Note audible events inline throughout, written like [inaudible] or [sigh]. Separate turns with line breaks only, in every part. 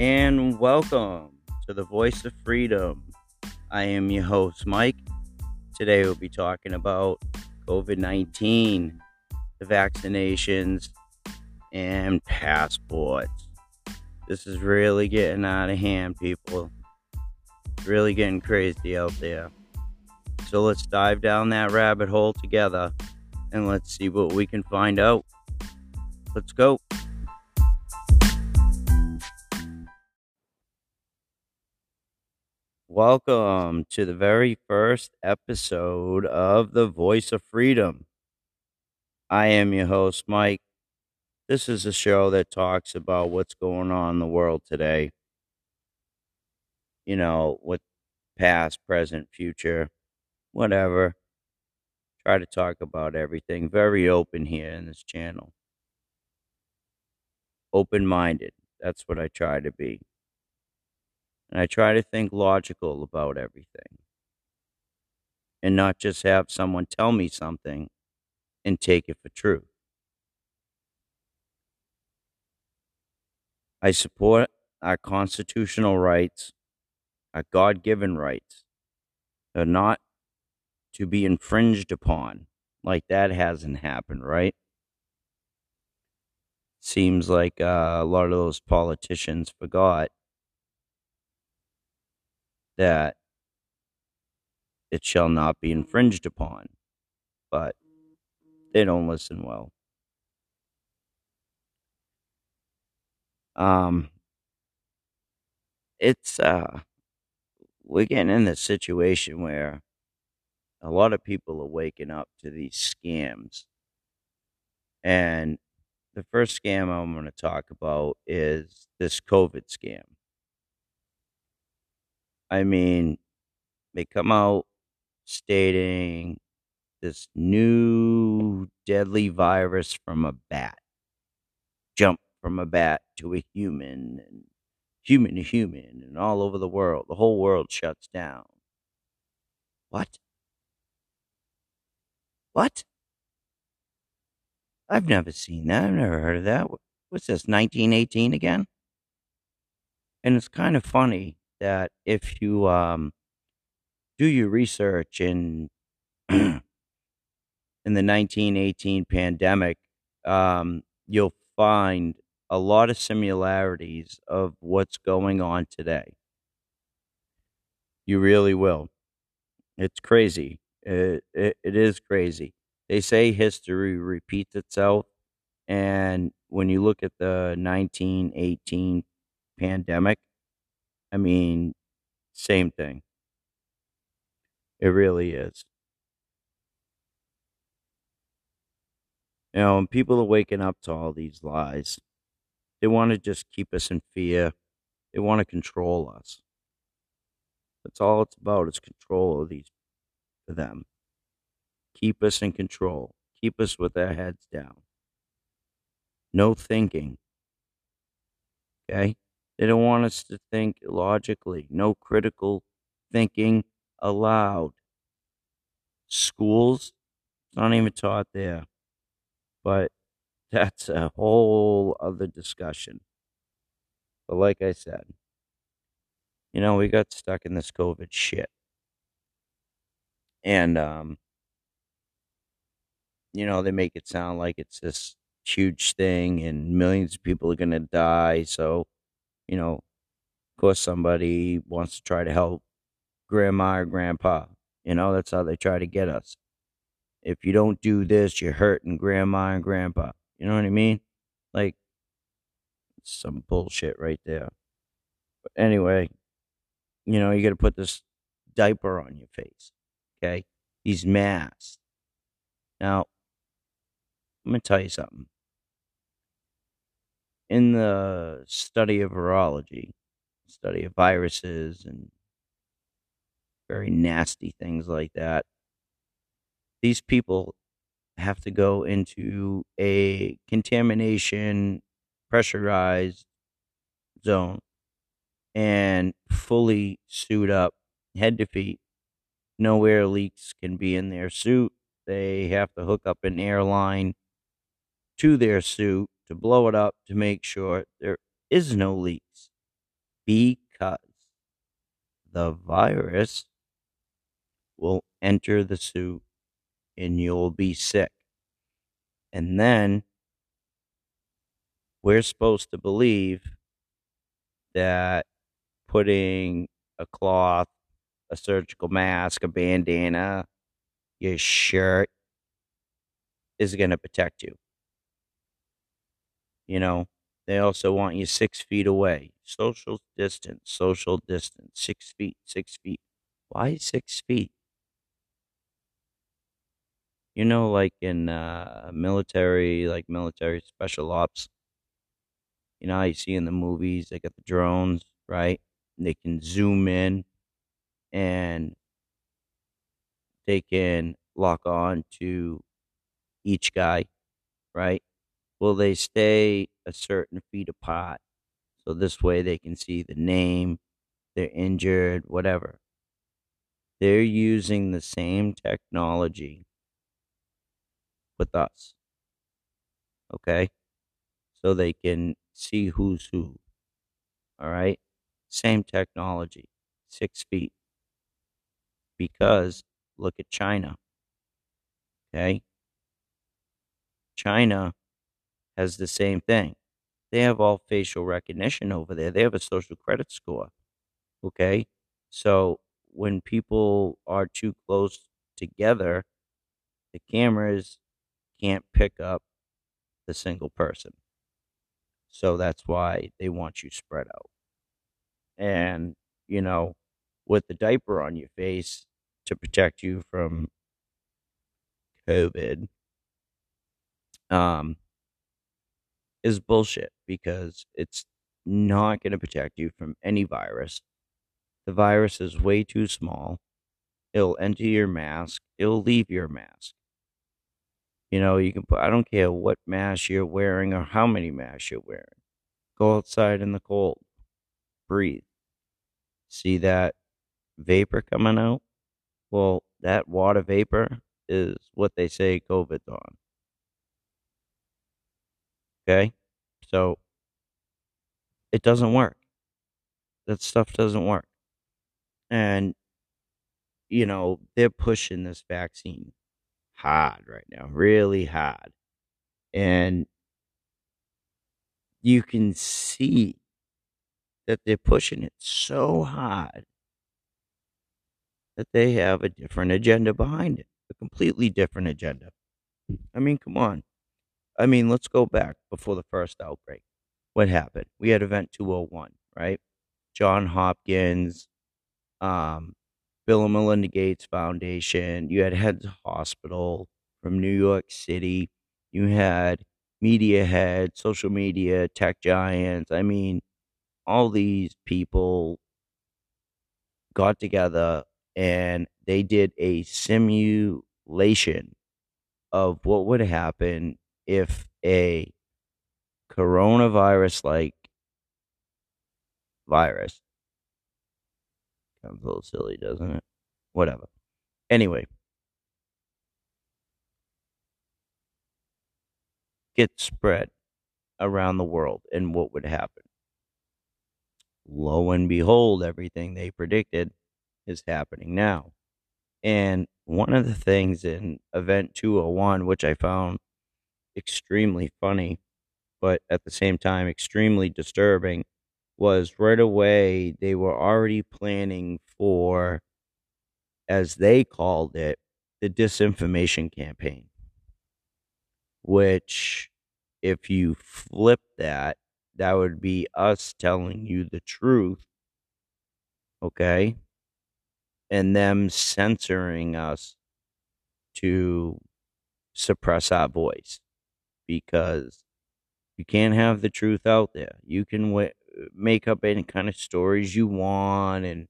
and welcome to the Voice of Freedom. I am your host, Mike. Today we'll be talking about COVID 19, the vaccinations, and passports. This is really getting out of hand, people. It's really getting crazy out there. So let's dive down that rabbit hole together and let's see what we can find out. Let's go. Welcome to the very first episode of The Voice of Freedom. I am your host, Mike. This is a show that talks about what's going on in the world today. You know, with past, present, future, whatever. Try to talk about everything. Very open here in this channel open minded. That's what I try to be. And I try to think logical about everything. And not just have someone tell me something and take it for truth. I support our constitutional rights, our God given rights. They're not to be infringed upon. Like that hasn't happened, right? seems like uh, a lot of those politicians forgot that it shall not be infringed upon, but they don't listen well. Um, it's uh, we're getting in this situation where a lot of people are waking up to these scams, and the first scam I'm going to talk about is this COVID scam. I mean, they come out stating this new deadly virus from a bat jump from a bat to a human and human to human and all over the world. The whole world shuts down. What? What? I've never seen that. I've never heard of that. What's this, 1918 again? And it's kind of funny that if you um, do your research in [clears throat] in the 1918 pandemic, um, you'll find a lot of similarities of what's going on today. You really will. It's crazy. It, it, it is crazy they say history repeats itself. And when you look at the 1918 pandemic, I mean, same thing. It really is. You know, and people are waking up to all these lies. They want to just keep us in fear. They want to control us. That's all it's about is control of these for them keep us in control, keep us with our heads down. No thinking. Okay? They don't want us to think logically. No critical thinking allowed. Schools, it's not even taught there. But that's a whole other discussion. But like I said, you know, we got stuck in this COVID shit. And um you know, they make it sound like it's this huge thing and millions of people are going to die. So, you know, of course, somebody wants to try to help grandma or grandpa. You know, that's how they try to get us. If you don't do this, you're hurting grandma and grandpa. You know what I mean? Like, some bullshit right there. But anyway, you know, you got to put this diaper on your face. Okay? These masks. Now, I'm going to tell you something. In the study of virology, study of viruses and very nasty things like that, these people have to go into a contamination pressurized zone and fully suit up head to feet. No air leaks can be in their suit. They have to hook up an airline to their suit to blow it up to make sure there is no leaks. because the virus will enter the suit and you'll be sick. And then we're supposed to believe that putting a cloth, a surgical mask, a bandana, your shirt is going to protect you. You know, they also want you six feet away. Social distance, social distance, six feet, six feet. Why six feet? You know, like in uh, military, like military special ops. You know you see in the movies, they got the drones, right? And they can zoom in and they can lock on to each guy, right? Will they stay a certain feet apart? So this way they can see the name, they're injured, whatever. They're using the same technology with us. Okay? So they can see who's who. All right? Same technology, six feet. Because look at China. Okay? China has the same thing. They have all facial recognition over there. They have a social credit score. Okay? So when people are too close together, the cameras can't pick up the single person. So that's why they want you spread out. And, you know, with the diaper on your face to protect you from COVID, um, is bullshit because it's not going to protect you from any virus. The virus is way too small. It'll enter your mask, it'll leave your mask. You know, you can put, I don't care what mask you're wearing or how many masks you're wearing. Go outside in the cold, breathe. See that vapor coming out? Well, that water vapor is what they say COVID's on. Okay? So it doesn't work. That stuff doesn't work. And, you know, they're pushing this vaccine hard right now, really hard. And you can see that they're pushing it so hard that they have a different agenda behind it, a completely different agenda. I mean, come on. I mean, let's go back before the first outbreak. What happened? We had Event 201, right? John Hopkins, um, Bill and Melinda Gates Foundation. You had Heads Hospital from New York City. You had media heads, social media, tech giants. I mean, all these people got together and they did a simulation of what would happen if a coronavirus like virus Sounds a little silly, doesn't it? Whatever. Anyway. Get spread around the world and what would happen. Lo and behold, everything they predicted is happening now. And one of the things in Event 201, which I found extremely funny, but at the same time extremely disturbing, was right away they were already planning for, as they called it, the disinformation campaign. Which, if you flip that, that would be us telling you the truth, okay? And them censoring us to suppress our voice because you can't have the truth out there. You can w- uh, make up any kind of stories you want and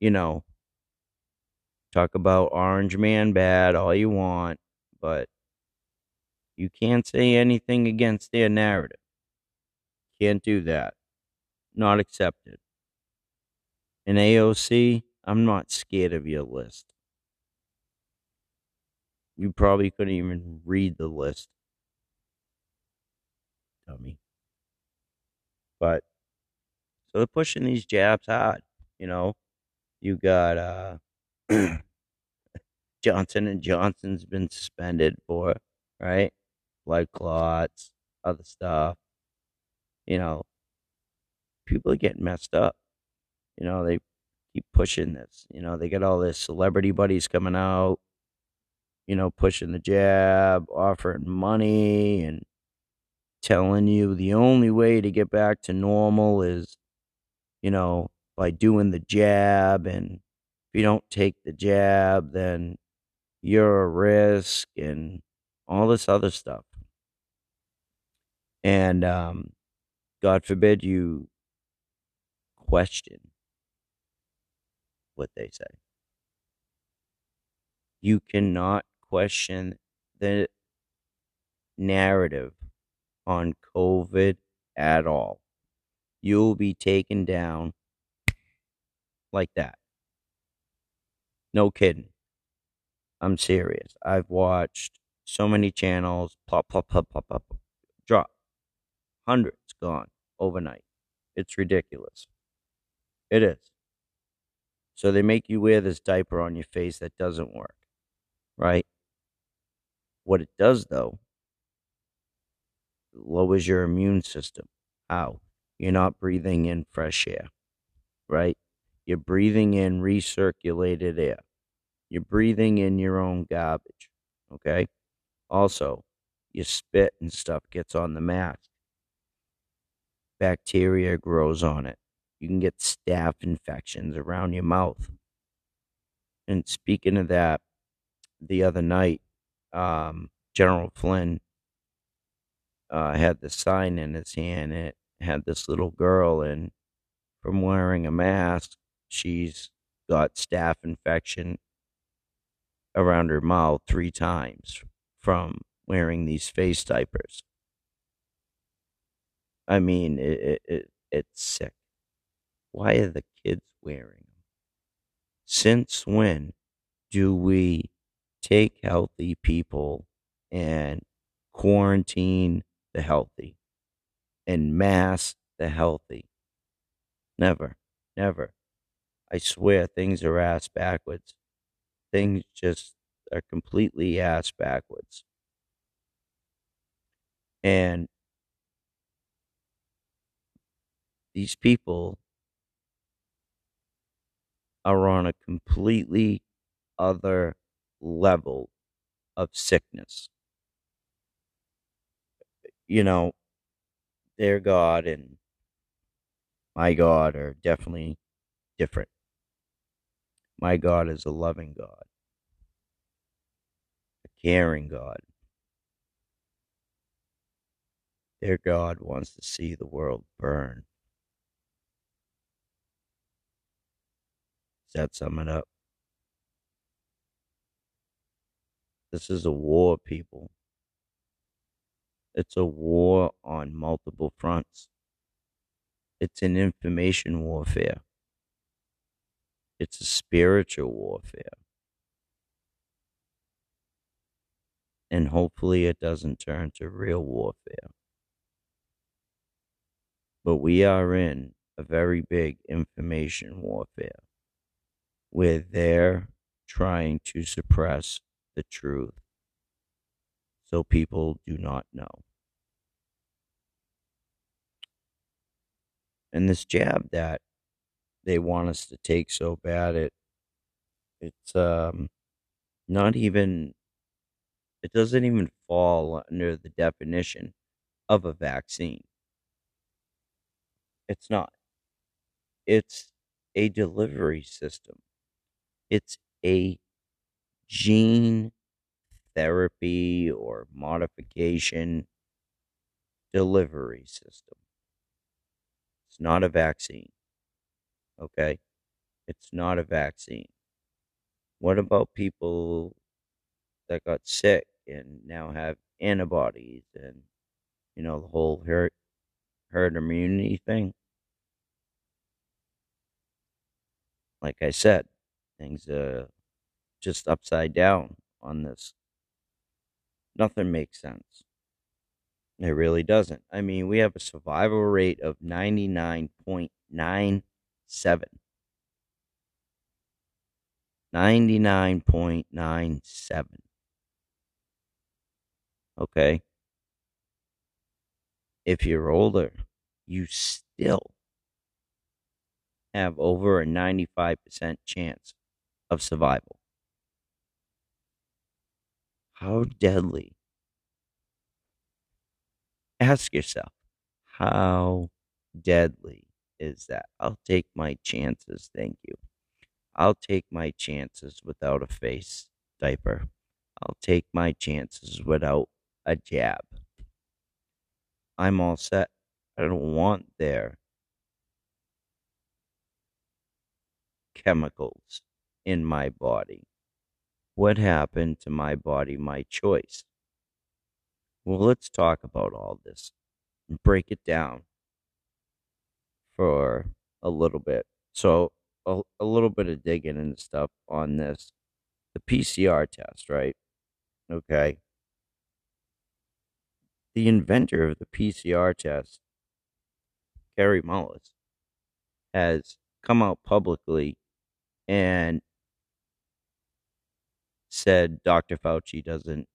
you know talk about orange man bad all you want but you can't say anything against their narrative. Can't do that. Not accepted. In aoc i'm not scared of your list. You probably couldn't even read the list dummy but So they're pushing these jabs hard. You know, you got uh, [clears throat] Johnson and Johnson's been suspended for right blood clots, other stuff. You know, people are getting messed up. You know, they keep pushing this. You know, they got all this celebrity buddies coming out. You know, pushing the jab, offering money, and telling you the only way to get back to normal is, you know, by doing the jab. And if you don't take the jab, then you're a risk and all this other stuff. And um, God forbid you question what they say. You cannot question the narrative on COVID at all. You'll be taken down like that. No kidding. I'm serious. I've watched so many channels pop, pop, pop, pop, pop, drop. Hundreds gone overnight. It's ridiculous. It is. So they make you wear this diaper on your face that doesn't work, right? What it does, though, lowers your immune system. How? You're not breathing in fresh air, right? You're breathing in recirculated air. You're breathing in your own garbage, okay? Also, your spit and stuff gets on the mask. Bacteria grows on it. You can get staph infections around your mouth. And speaking of that, the other night, um, General Flynn uh, had the sign in his hand. It had this little girl, and from wearing a mask, she's got staph infection around her mouth three times from wearing these face diapers. I mean, it, it, it it's sick. Why are the kids wearing them? Since when do we take healthy people and quarantine the healthy and mass the healthy? Never, never. I swear things are ass backwards. Things just are completely ass backwards. And these people are on a completely other level of sickness. You know, their God and my God are definitely different. My God is a loving God, a caring God. Their God wants to see the world burn. Does that sum it up? This is a war, people. It's a war on multiple fronts. It's an information warfare. It's a spiritual warfare. And hopefully it doesn't turn to real warfare. But we are in a very big information warfare where they're trying to suppress the truth so people do not know. And this jab that they want us to take so bad, it it's um not even it doesn't even fall under the definition of a vaccine. It's not. It's a delivery system. It's a gene therapy or modification delivery system. It's not a vaccine. Okay? It's not a vaccine. What about people that got sick and now have antibodies and, you know, the whole herd, herd immunity thing? Like I said, things are just upside down on this. Nothing makes sense. It really doesn't. I mean, we have a survival rate of 99.8%. 99.97. Okay. If you're older, you still have over a 95% chance of survival. How deadly? Ask yourself, how deadly is that? I'll take my chances, thank you. I'll take my chances without a face diaper. I'll take my chances without a jab. I'm all set. I don't want their chemicals in my body. What happened to my body, my choice? Well, let's talk about all this and break it down for a little bit. So, a, a little bit of digging and stuff on this. The PCR test, right? Okay. The inventor of the PCR test, Kary Mullis, has come out publicly and said Dr. Fauci doesn't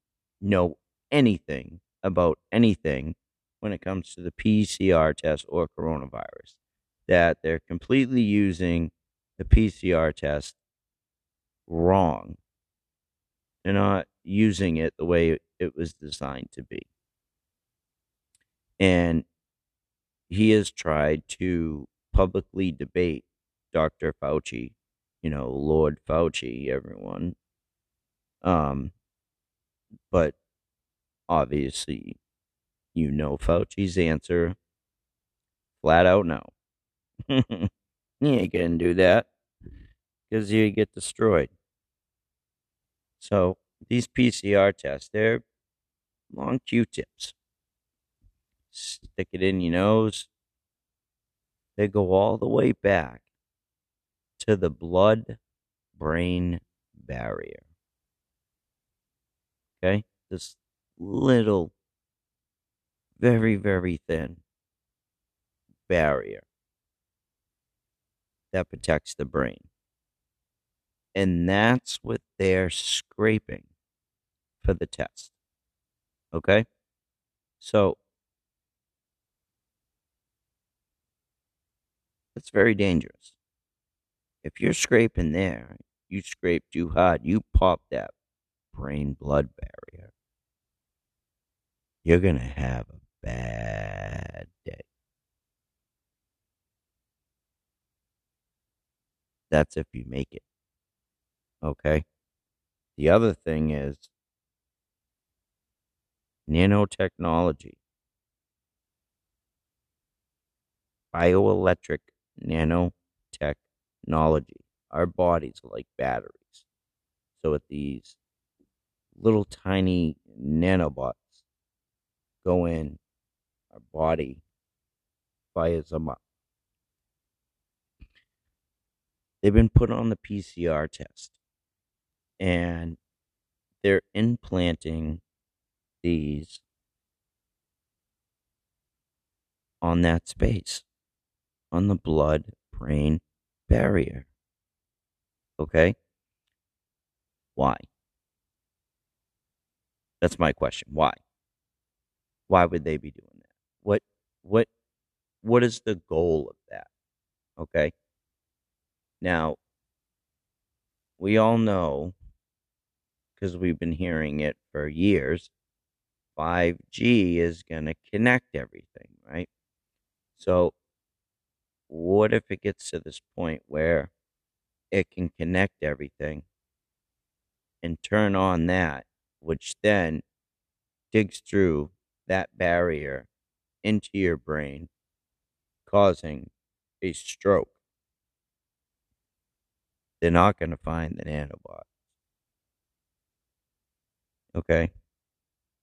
know anything about anything when it comes to the PCR test or coronavirus. That they're completely using the PCR test wrong. They're not using it the way it was designed to be. And he has tried to publicly debate Dr. Fauci, you know, Lord Fauci, everyone. Um, but obviously, you know Fauci's answer flat out no. [laughs] you ain't gonna do that because you get destroyed. So these PCR tests, they're long Q-tips. Stick it in your nose. They go all the way back to the blood-brain barrier. Okay? This little, very, very thin barrier that protects the brain. And that's what they're scraping for the test. Okay? So, it's very dangerous. If you're scraping there, you scrape too hard, you pop that brain blood barrier. You're going to have a bad day. That's if you make it. Okay. The other thing is nanotechnology, bioelectric nanotechnology. Our bodies are like batteries. So, with these little tiny nanobots go in, our body them up. They've been put on the PCR test and they're implanting these on that space, on the blood brain barrier. Okay? Why? That's my question. Why? Why would they be doing that? What what what is the goal of that? Okay? Now, we all know because we've been hearing it for years 5G is going to connect everything, right? So, what if it gets to this point where it can connect everything and turn on that, which then digs through that barrier into your brain, causing a stroke? They're not going to find the nanobot. Okay?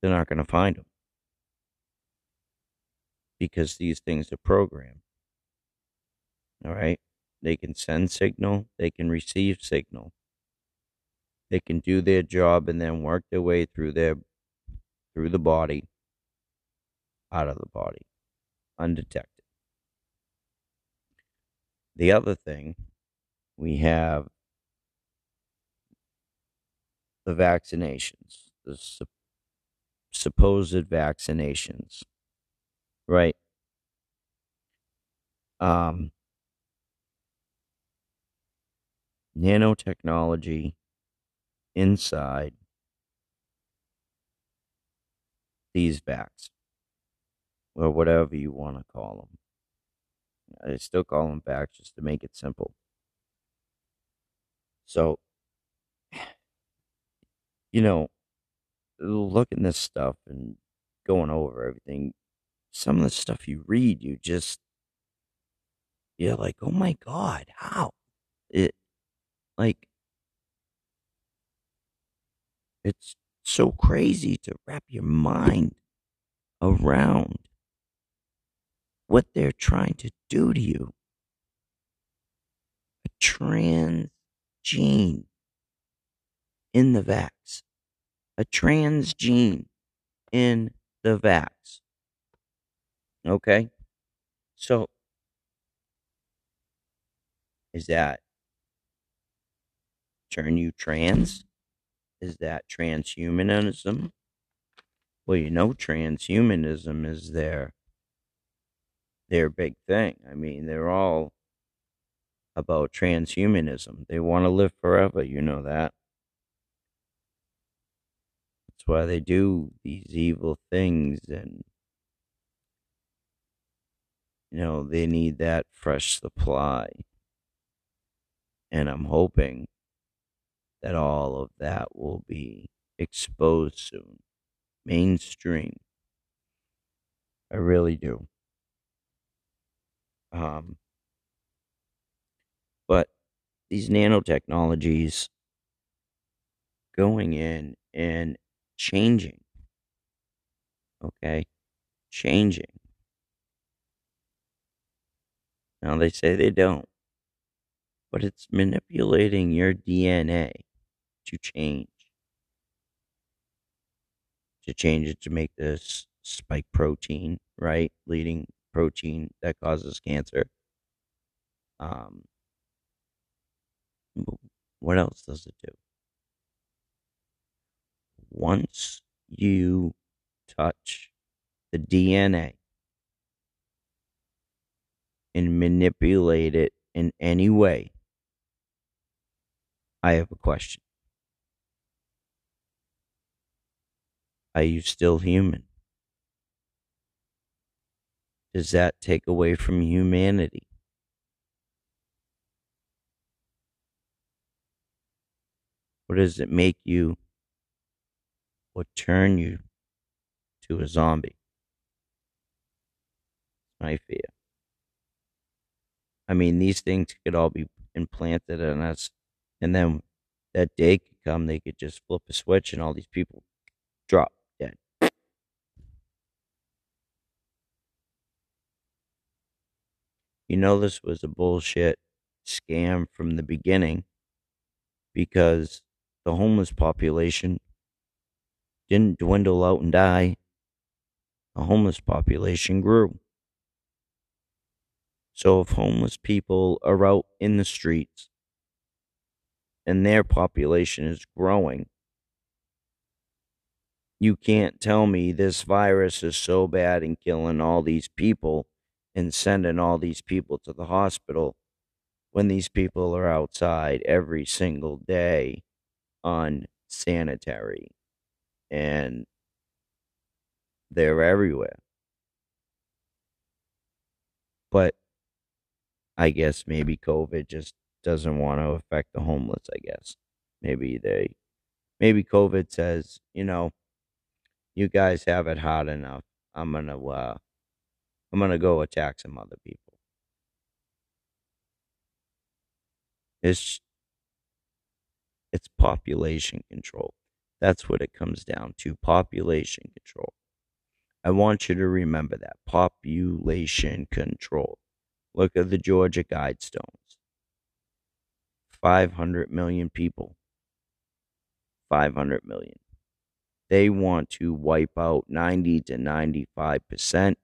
They're not going to find them. Because these things are programmed. All right? They can send signal, they can receive signal. They can do their job and then work their way through their through the body out of the body undetected. the other thing, we have the vaccinations, the sup- supposed vaccinations, right? Um, nanotechnology inside these vax, or whatever you want to call them. I still call them vax just to make it simple. So, [sighs] you know, looking this stuff and going over everything, some of the stuff you read, you just you're like, oh my god, how? It like it's so crazy to wrap your mind around what they're trying to do to you. A trans gene in the vax. A trans gene in the vax. Okay? So, is that turn you trans? Is that transhumanism? Well, you know, transhumanism is their their big thing. I mean, they're all about transhumanism. They want to live forever, you know that. That's why they do these evil things and you know, they need that fresh supply. And I'm hoping that all of that will be exposed soon. Mainstream. I really do. Um, but these nanotechnologies going in and changing, okay, changing. Now they say they don't, but it's manipulating your DNA to change. To change it to make this spike protein, right? Leading protein that causes cancer. Um, what else does it do? Once you touch the DNA and manipulate it in any way, I have a question. Are you still human? Does that take away from humanity? What does it make you or turn you to a zombie? My fear. I mean, these things could all be implanted in us, and then that day could come, they could just flip a switch and all these people drop. You know, this was a bullshit scam from the beginning because the homeless population didn't dwindle out and die. The homeless population grew. So if homeless people are out in the streets and their population is growing, you can't tell me this virus is so bad and killing all these people and sending all these people to the hospital when these people are outside every single day unsanitary and they're everywhere. But I guess maybe COVID just doesn't want to affect the homeless, I guess. Maybe they maybe COVID says, you know, you guys have it hard enough. I'm to uh I'm going to go attack some other people. It's it's population control. That's what it comes down to, population control. I want you to remember that population control. Look at the Georgia Guidestones. 500 million people. 500 million. They want to wipe out 90 to 95%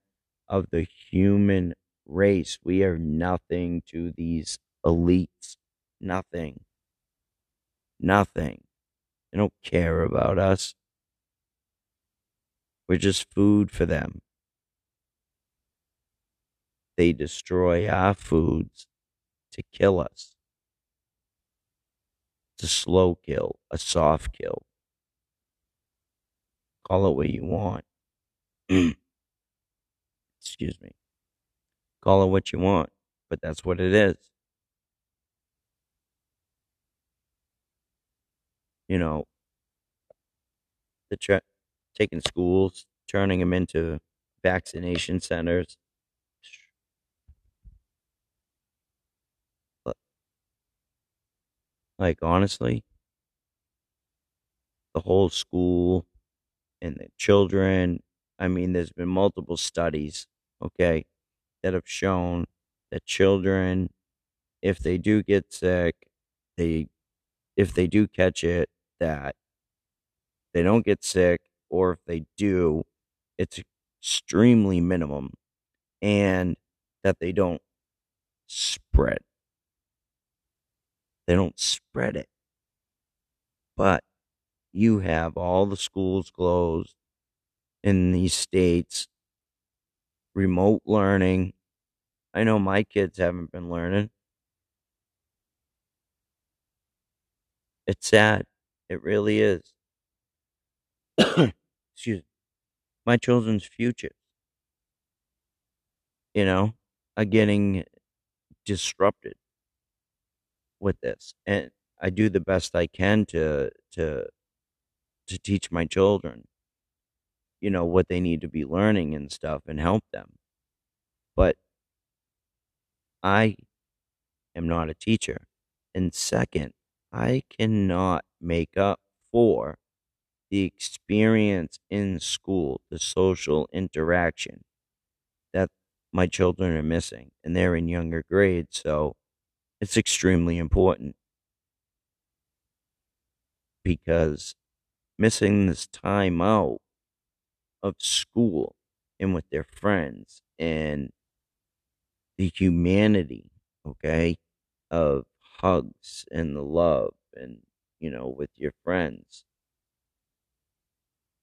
of the human race. We are nothing to these elites. Nothing. Nothing. They don't care about us. We're just food for them. They destroy our foods to kill us. It's a slow kill, a soft kill. Call it what you want. [clears throat] Excuse me. Call it what you want, but that's what it is. You know, the tra- taking schools, turning them into vaccination centers. Like honestly, the whole school and the children. I mean, there's been multiple studies, okay, that have shown that children, if they do get sick, they, if they do catch it, that they don't get sick, or if they do, it's extremely minimum, and that they don't spread. They don't spread it. But you have all the schools closed in these states, remote learning. I know my kids haven't been learning. It's sad. It really is. [coughs] Excuse me. My children's futures, you know, are getting disrupted with this. And I do the best I can to to to teach my children, you know, what they need to be learning and stuff and help them. But I am not a teacher. And second, I cannot make up for the experience in school, the social interaction that my children are missing. And they're in younger grades. So it's extremely important because missing this time out of school and with their friends and the humanity, okay, of hugs and the love and, you know, with your friends.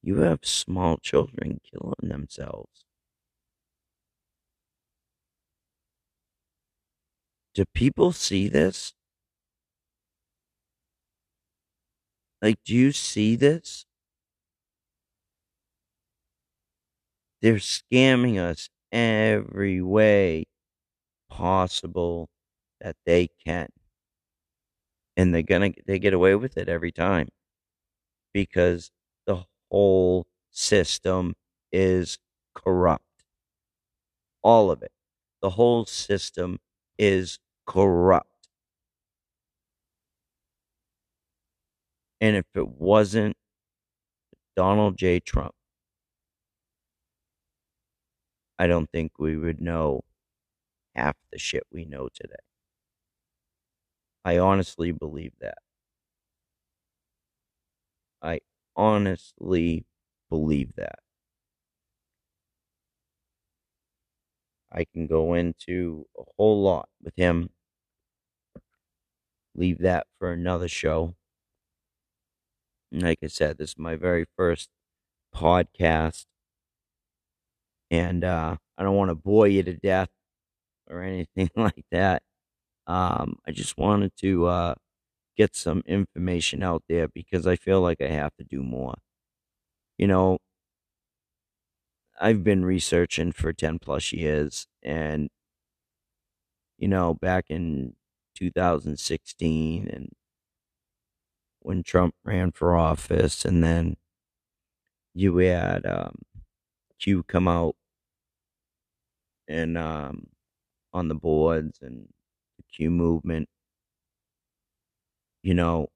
You have small children killing themselves. Do people see this? Like, do you see this? They're scamming us every way possible that they can. And they're gonna they get away with it every time. Because the whole system is corrupt. All of it. The whole system is corrupt. And if it wasn't Donald J. Trump, I don't think we would know half the shit we know today. I honestly believe that. I honestly believe that. I can go into a whole lot with him. Leave that for another show. Like I said, this is my very first podcast. And uh, I don't want to bore you to death or anything [laughs] like that. Um, I just wanted to uh, get some information out there because I feel like I have to do more. You know, I've been researching for 10 plus years and you know, back in 2016 and when Trump ran for office and then you had um, Q come out and um, on the boards and the Q movement you know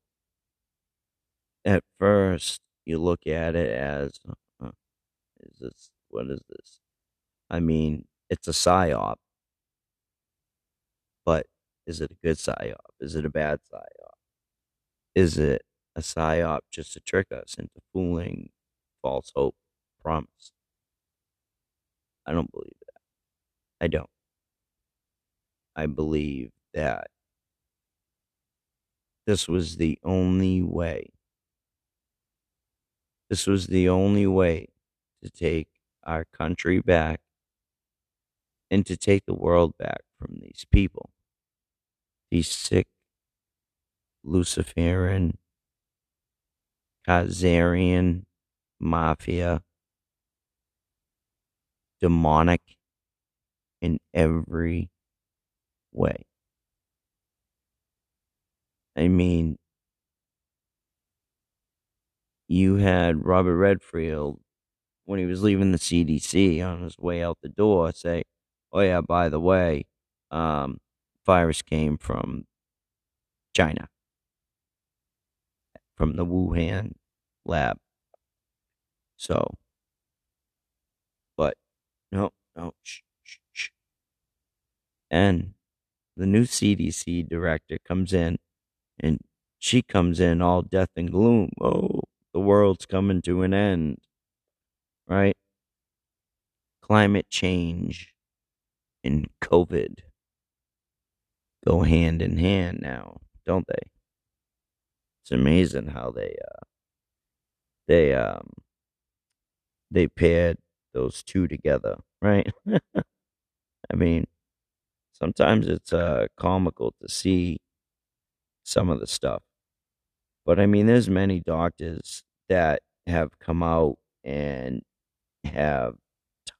at first you look at it as uh, is this what is this? I mean, it's a psyop. But is it a good psyop? Is it a bad psyop? Is it a psyop just to trick us into fooling, false hope, promise? I don't believe. I don't. I believe that this was the only way. This was the only way to take our country back and to take the world back from these people. These sick, Luciferian, Khazarian mafia, demonic in every way. I mean, you had Robert Redfield when he was leaving the CDC on his way out the door say, "Oh yeah, by the way, um, virus came from China, from the Wuhan lab." So, but no, no, shh. And the new CDC director comes in, and she comes in all death and gloom. Oh, the world's coming to an end right? Climate change and COVID go hand in hand now, don't they? It's amazing how they uh they um they paired those two together, right? [laughs] I mean, sometimes it's uh comical to see some of the stuff. But I mean, there's many doctors that have come out and have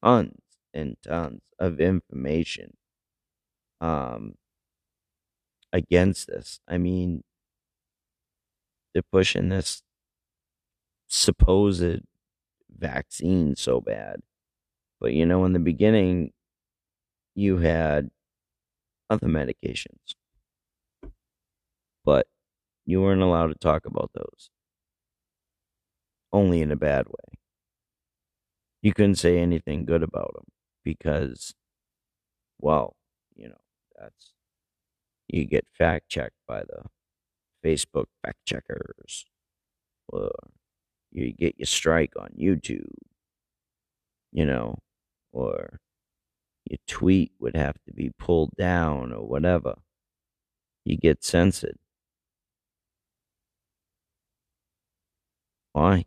tons and tons of information um against this. I mean, they're pushing this supposed vaccine so bad. But you know, in the beginning, you had other medications, but you weren't allowed to talk about those. Only in a bad way. You couldn't say anything good about them because, well, you know, that's you get fact checked by the Facebook fact checkers, or you get your strike on YouTube, you know, or your tweet would have to be pulled down or whatever. You get censored. Why?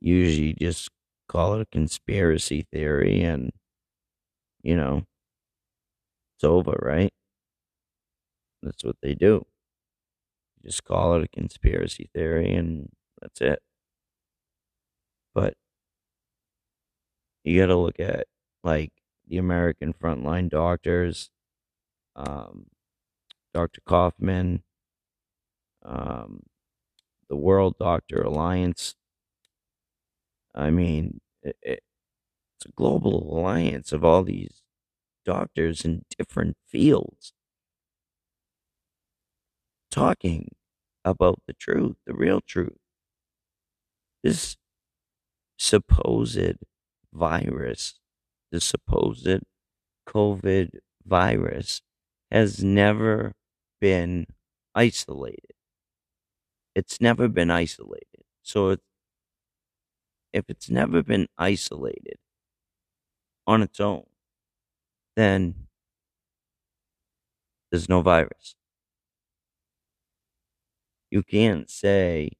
usually just call it a conspiracy theory and, you know, it's over, right? That's what they do. Just call it a conspiracy theory and that's it. But you got to look at like the American frontline doctors, um, Dr. Kaufman, um, the World Doctor Alliance, I mean, it, it's a global alliance of all these doctors in different fields talking about the truth, the real truth. This supposed virus, the supposed COVID virus, has never been isolated. It's never been isolated. So it's if it's never been isolated on its own, then there's no virus. You can't say,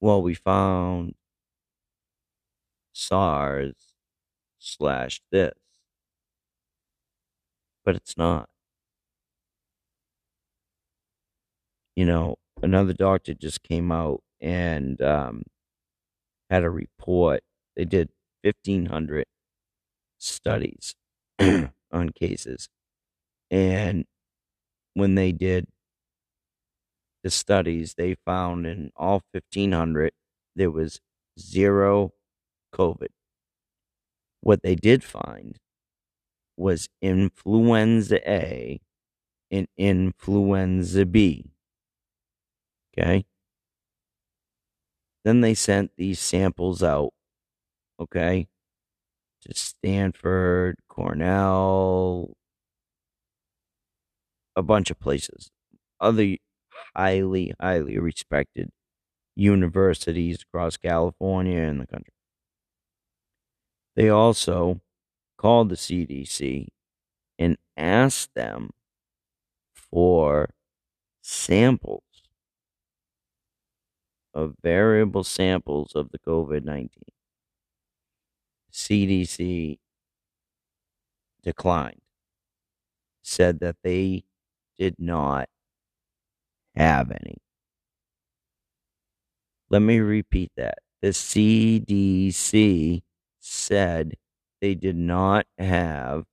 well, we found SARS slash this, but it's not. You know, another doctor just came out and um, had a report. They did 1,500 studies [clears throat] on cases. And when they did the studies, they found in all 1,500 there was zero COVID. What they did find was influenza A and influenza B. Okay. Then they sent these samples out, okay, to Stanford, Cornell, a bunch of places, other highly, highly respected universities across California and the country. They also called the CDC and asked them for samples of variable samples of the COVID 19. CDC declined, said that they did not have any. Let me repeat that. The CDC said they did not have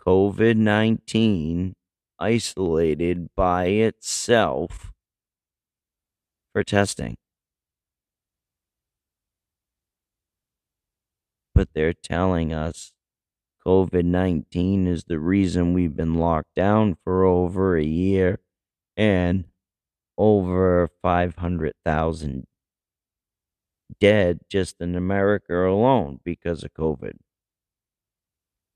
COVID 19 isolated by itself for testing. But they're telling us COVID 19 is the reason we've been locked down for over a year and over 500,000 dead just in America alone because of COVID.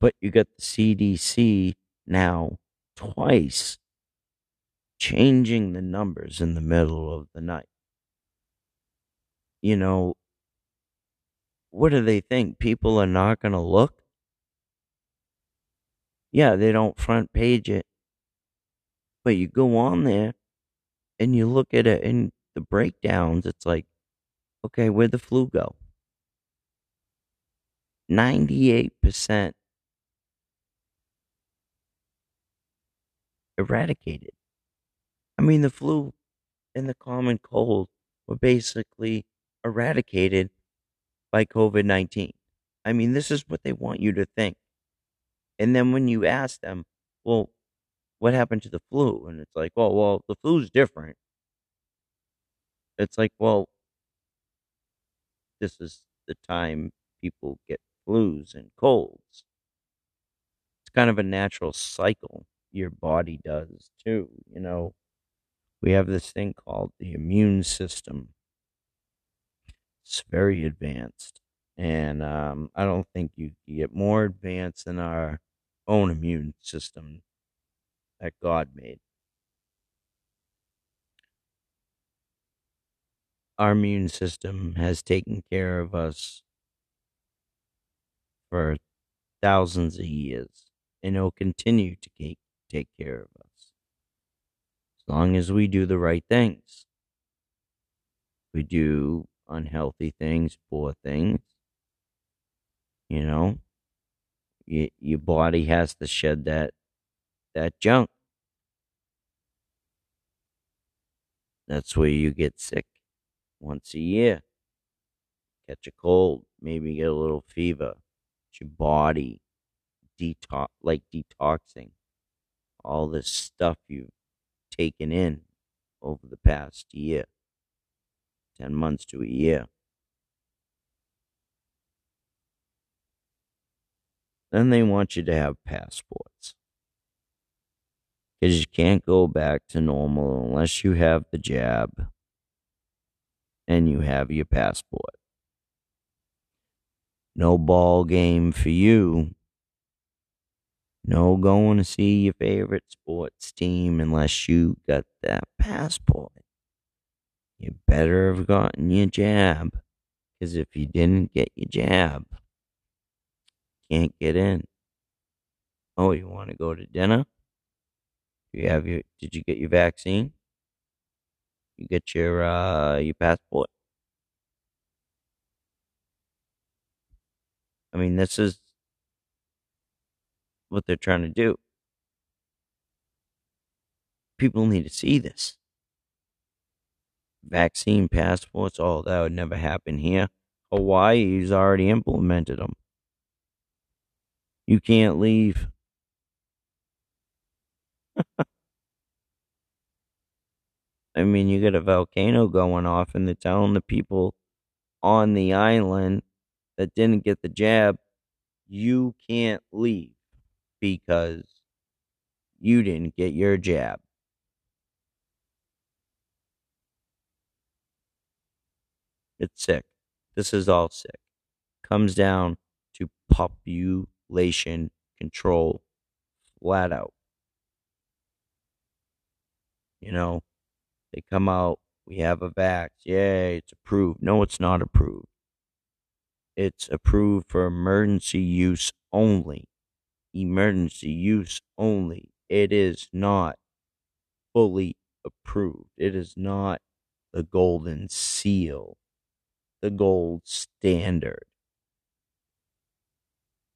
But you got the CDC now twice changing the numbers in the middle of the night. You know, what do they think? People are not going to look? Yeah, they don't front page it. But you go on there and you look at it in the breakdowns, it's like, okay, where'd the flu go? 98% eradicated. I mean, the flu and the common cold were basically eradicated by COVID 19. I mean, this is what they want you to think. And then when you ask them, well, what happened to the flu? And it's like, well, well, the flu's different. It's like, well, this is the time people get flus and colds. It's kind of a natural cycle your body does too, you know. We have this thing called the immune system. It's very advanced. And um, I don't think you get more advanced than our own immune system that God made. Our immune system has taken care of us for thousands of years, and it will continue to take, take care of us as long as we do the right things. We do unhealthy things, poor things. You know, you, your body has to shed that that junk. That's where you get sick once a year. Catch a cold, maybe get a little fever. It's your body detox, like detoxing all this stuff you've taken in over the past year, 10 months to a year. Then they want you to have passports. Because you can't go back to normal unless you have the jab and you have your passport. No ball game for you. No going to see your favorite sports team unless you got that passport. You better have gotten your jab. Because if you didn't get your jab, can't get in. Oh, you want to go to dinner? You have your did you get your vaccine? You get your uh your passport? I mean, this is what they're trying to do. People need to see this. Vaccine passports, oh, that would never happen here. Hawaii's already implemented them. You can't leave. [laughs] I mean, you got a volcano going off, and they're telling the people on the island that didn't get the jab, you can't leave because you didn't get your jab. It's sick. This is all sick. Comes down to population control flat out. You know, they come out, we have a vax, yay, it's approved. No, it's not approved. It's approved for emergency use only, emergency use only. It is not fully approved. It is not the golden seal, the gold standard.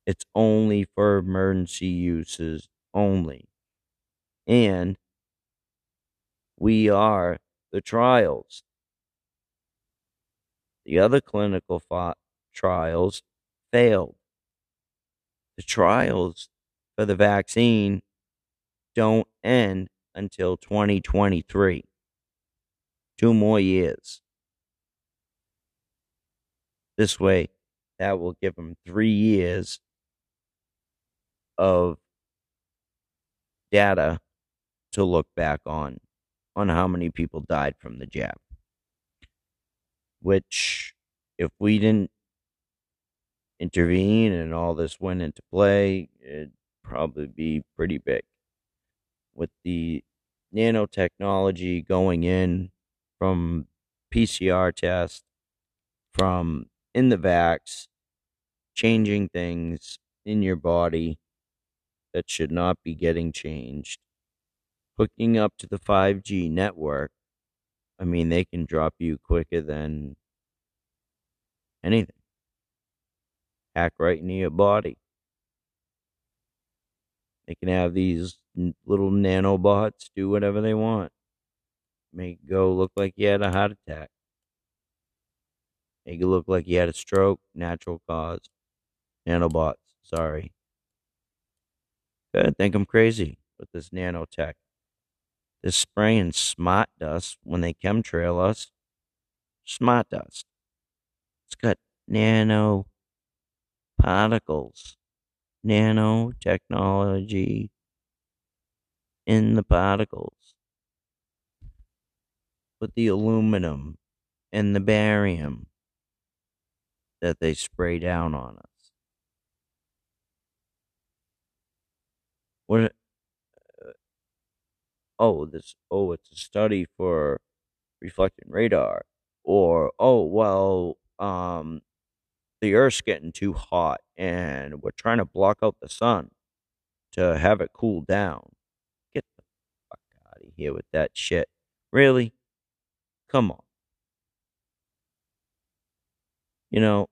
It's only for emergency uses only. And we are the trials. The other clinical trials failed. The trials for the vaccine don't end until 2023. Two more years. This way, that will give them three years of data to look back on on how many people died from the jab. Which, if we didn't intervene and all this went into play, it'd probably be pretty big. With the nanotechnology going in from PCR test, from in the vax, changing things in your body that should not be getting changed. Hooking up to the 5G network, I mean, they can drop you quicker than anything. Hack right into your body. They can have these little nanobots do whatever they want. Make go look like you had a heart attack. Make it look like you had a stroke, natural cause. Nanobots, sorry. I think I'm crazy with this nanotech. This spraying smart dust when they chemtrail us. Smart dust. It's got nano particles, nanotechnology in the particles. With the aluminum and the barium that they spray down on us. What? Oh, this. Oh, it's a study for reflecting radar. Or oh well, um, the Earth's getting too hot, and we're trying to block out the sun to have it cool down. Get the fuck out of here with that shit. Really? Come on. You know,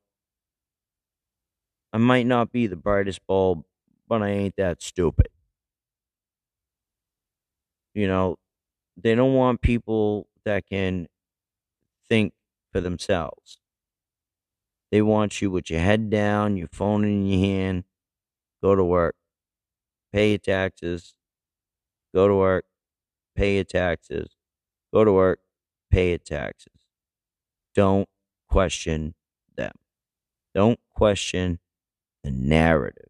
I might not be the brightest bulb, but I ain't that stupid. You know, they don't want people that can think for themselves. They want you with your head down, your phone in your hand, go to work, pay your taxes, go to work, pay your taxes, go to work, pay your taxes. Don't question them. Don't question the narrative.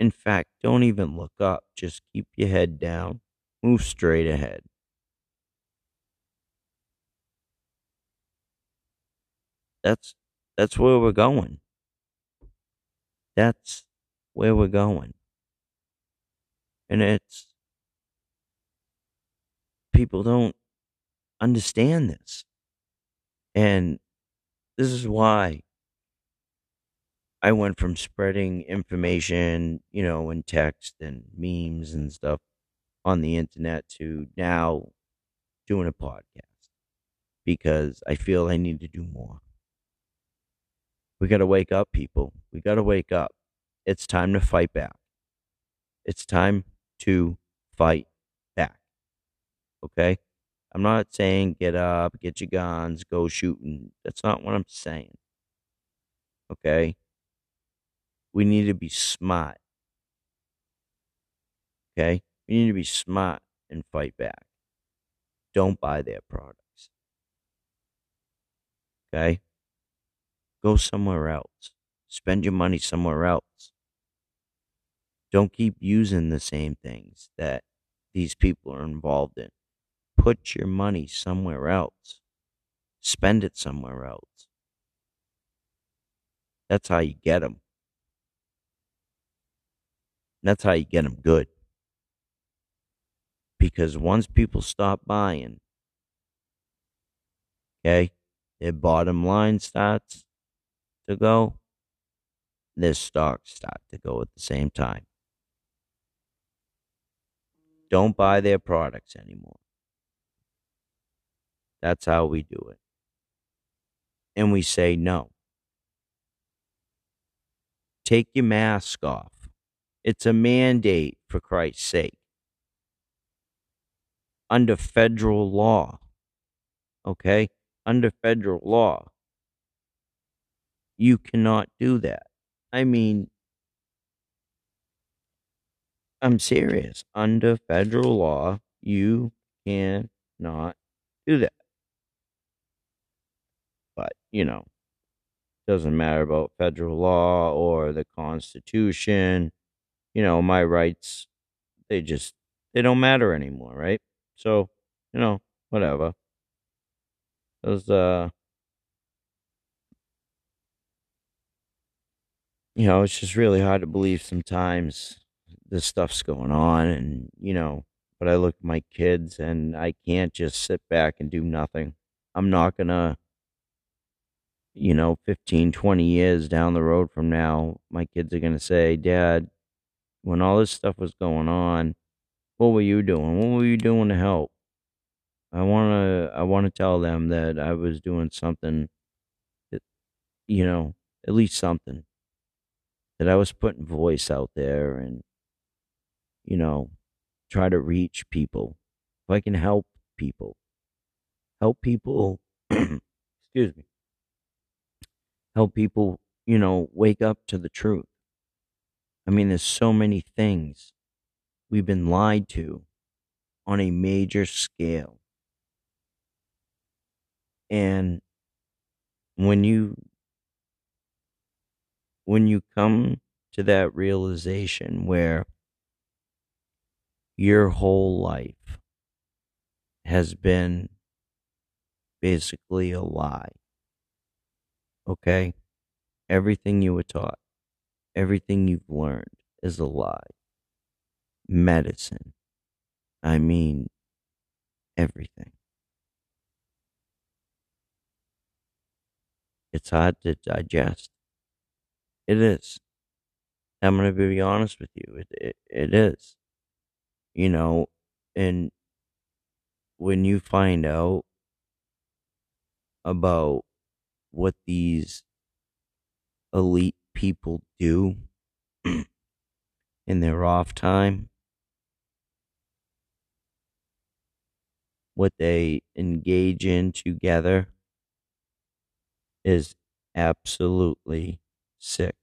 In fact, don't even look up. Just keep your head down. Move straight ahead. That's that's where we're going. That's where we're going. And it's people don't understand this. And this is why I went from spreading information, you know, in text and memes and stuff on the internet to now doing a podcast because I feel I need to do more. We got to wake up, people. We got to wake up. It's time to fight back. It's time to fight back. Okay? I'm not saying get up, get your guns, go shooting. That's not what I'm saying. Okay? We need to be smart. Okay? We need to be smart and fight back. Don't buy their products. Okay? Go somewhere else. Spend your money somewhere else. Don't keep using the same things that these people are involved in. Put your money somewhere else. Spend it somewhere else. That's how you get them. That's how you get them good. Because once people stop buying, okay, their bottom line starts to go, their stocks start to go at the same time. Don't buy their products anymore. That's how we do it. And we say no. Take your mask off. It's a mandate, for Christ's sake. Under federal law. Okay? Under federal law. You cannot do that. I mean, I'm serious. Under federal law, you cannot do that. But, you know, doesn't matter about federal law or the Constitution. You know, my rights, they just, they don't matter anymore, right? So, you know, whatever. Those, uh, you know, it's just really hard to believe sometimes this stuff's going on and, you know, but I look at my kids and I can't just sit back and do nothing. I'm not going to, you know, 15, 20 years down the road from now, my kids are going to say, Dad, when all this stuff was going on, what were you doing? What were you doing to help? I want to I want to tell them that I was doing something that you know, at least something that I was putting voice out there and you know, try to reach people. If I can help people, help people, [clears throat] excuse me, help people, you know, wake up to the truth. I mean, there's so many things we've been lied to on a major scale. And when you when you come to that realization where your whole life has been basically a lie. Okay? Everything you were taught, everything you've learned is a lie. Medicine. I mean, everything. It's hard to digest. It is. I'm going to be honest with you. It, it, it is you know, and when you find out about what these elite people do [clears throat] in their off time, what they engage in together is absolutely sick.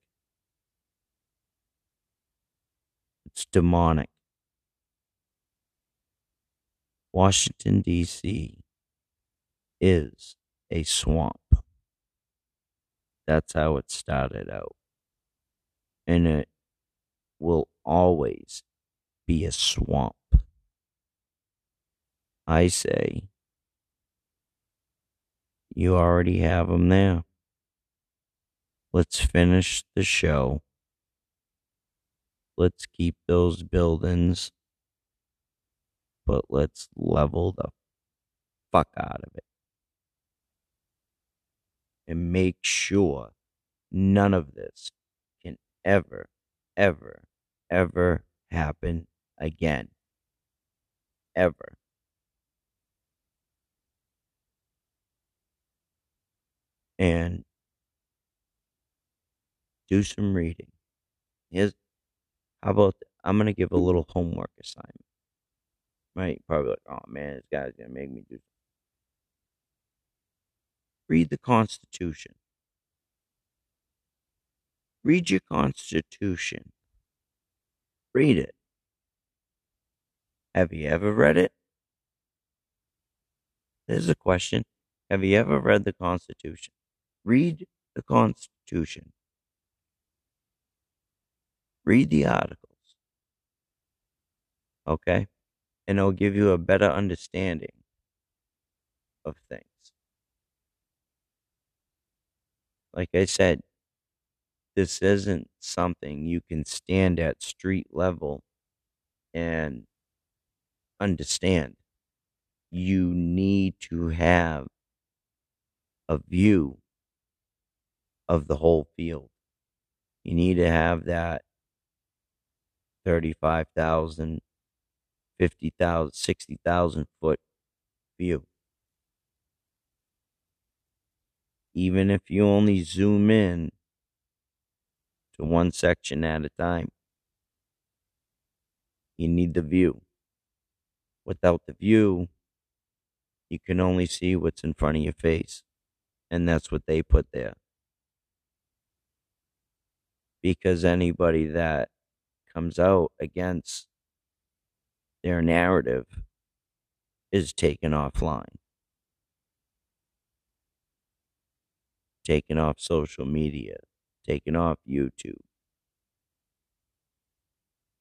It's demonic. Washington, D.C. is a swamp. That's how it started out. And it will always be a swamp. I say, you already have them there. Let's finish the show. Let's keep those buildings but let's level the fuck out of it. And make sure none of this ever, ever, ever happen again. Ever. And do some reading. Here's how about I'm gonna give a little homework assignment. Right? Probably like, oh man, this guy's gonna make me do. Read the Constitution. Read your Constitution. Read it. Have you ever read it? There's a question. Have you ever read the Constitution? Read the Constitution. Read the articles. Okay? and it'll give you a better understanding of things. Like I said, this isn't something you can stand at street level and understand. You need to have a view of the whole field. You need to have that 35,000, 50,000, 60,000 foot view. Even if you only zoom in to one section at a time, you need the view. Without the view, you can only see what's in front of your face. And that's what they put there. Because anybody that comes out against their narrative is taken offline, taken off social media, taken off YouTube.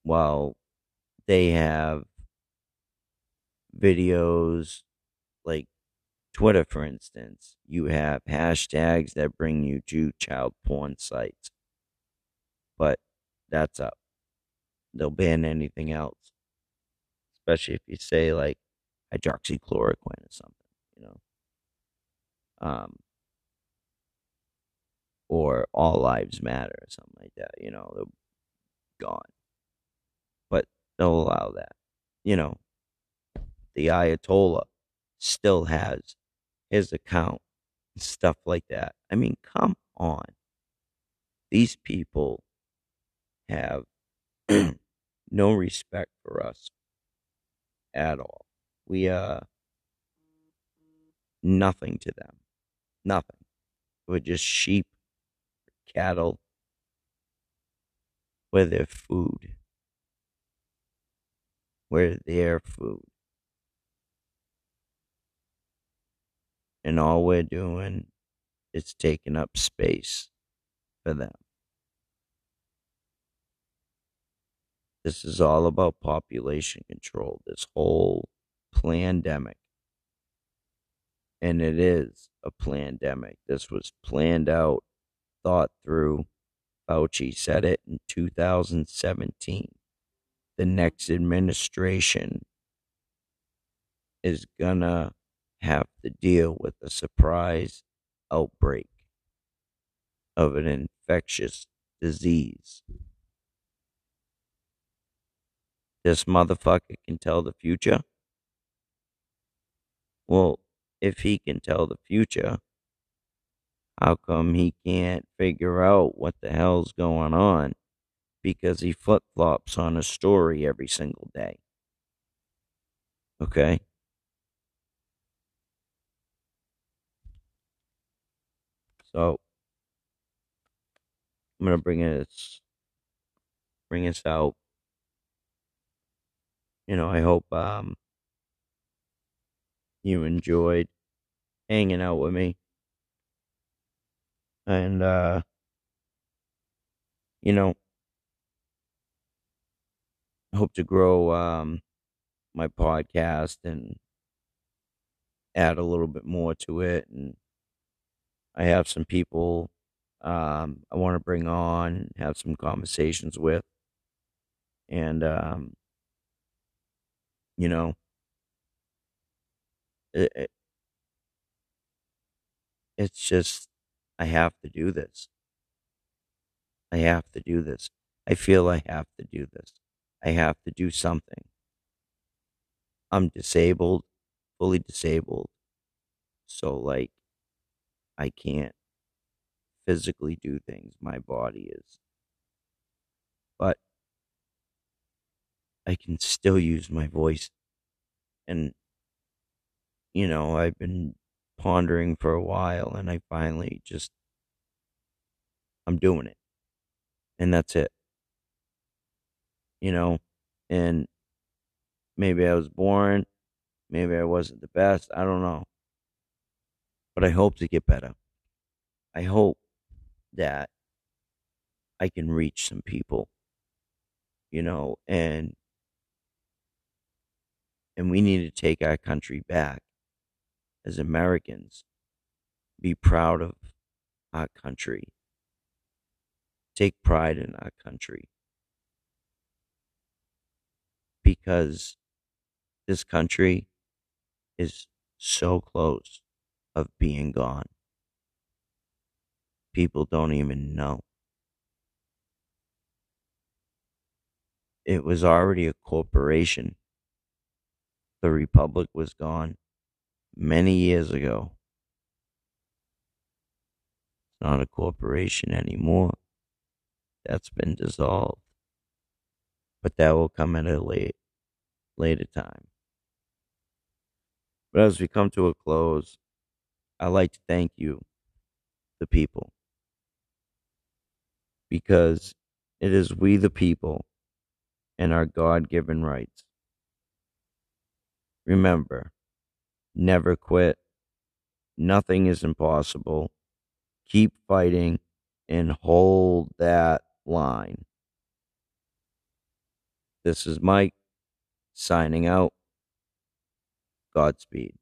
While they have videos like Twitter, for instance, you have hashtags that bring you to child porn sites. But that's up. They'll ban anything else. Especially if you say like hydroxychloroquine or something, you know. Um or all lives matter or something like that, you know, they're gone. But they'll allow that. You know, the Ayatollah still has his account and stuff like that. I mean, come on. These people have [clears throat] no respect for us at all. We are nothing to them. Nothing. We're just sheep, cattle. We're their food. We're their food. and all we're doing is taking up space for them. This is all about population control, this whole pandemic. And it is a pandemic. This was planned out, thought through. Fauci said it in 2017. The next administration is gonna have to deal with a surprise outbreak of an infectious disease. This motherfucker can tell the future? Well, if he can tell the future, how come he can't figure out what the hell's going on? Because he flip flops on a story every single day. Okay? So I'm gonna bring this bring us out. You know, I hope um you enjoyed hanging out with me. And uh you know I hope to grow um my podcast and add a little bit more to it and I have some people um, I want to bring on, have some conversations with, and um, you know, it, it, it's just I have to do this. I have to do this. I feel I have to do this. I have to do something. I'm disabled, fully disabled. So like I can't physically do things. My body is. But I can still use my voice. And, you know, I've been pondering for a while and I finally just, I'm doing it. And that's it. You know, and maybe I was born, maybe I wasn't the best. I don't know but I hope to get better. I hope that I can reach some people, you know, and and we need to take our country back as Americans. Be proud of our country. Take pride in our country. Because this country is so close of being gone. People don't even know. it was already a corporation. The Republic was gone many years ago. It's not a corporation anymore. That's been dissolved. But that will come at a late, later time. But as we come to a close, I'd like to thank you, the people, because it is we, the people, and our God given rights. Remember, never quit. Nothing is impossible. Keep fighting and hold that line. This is Mike signing out. Godspeed.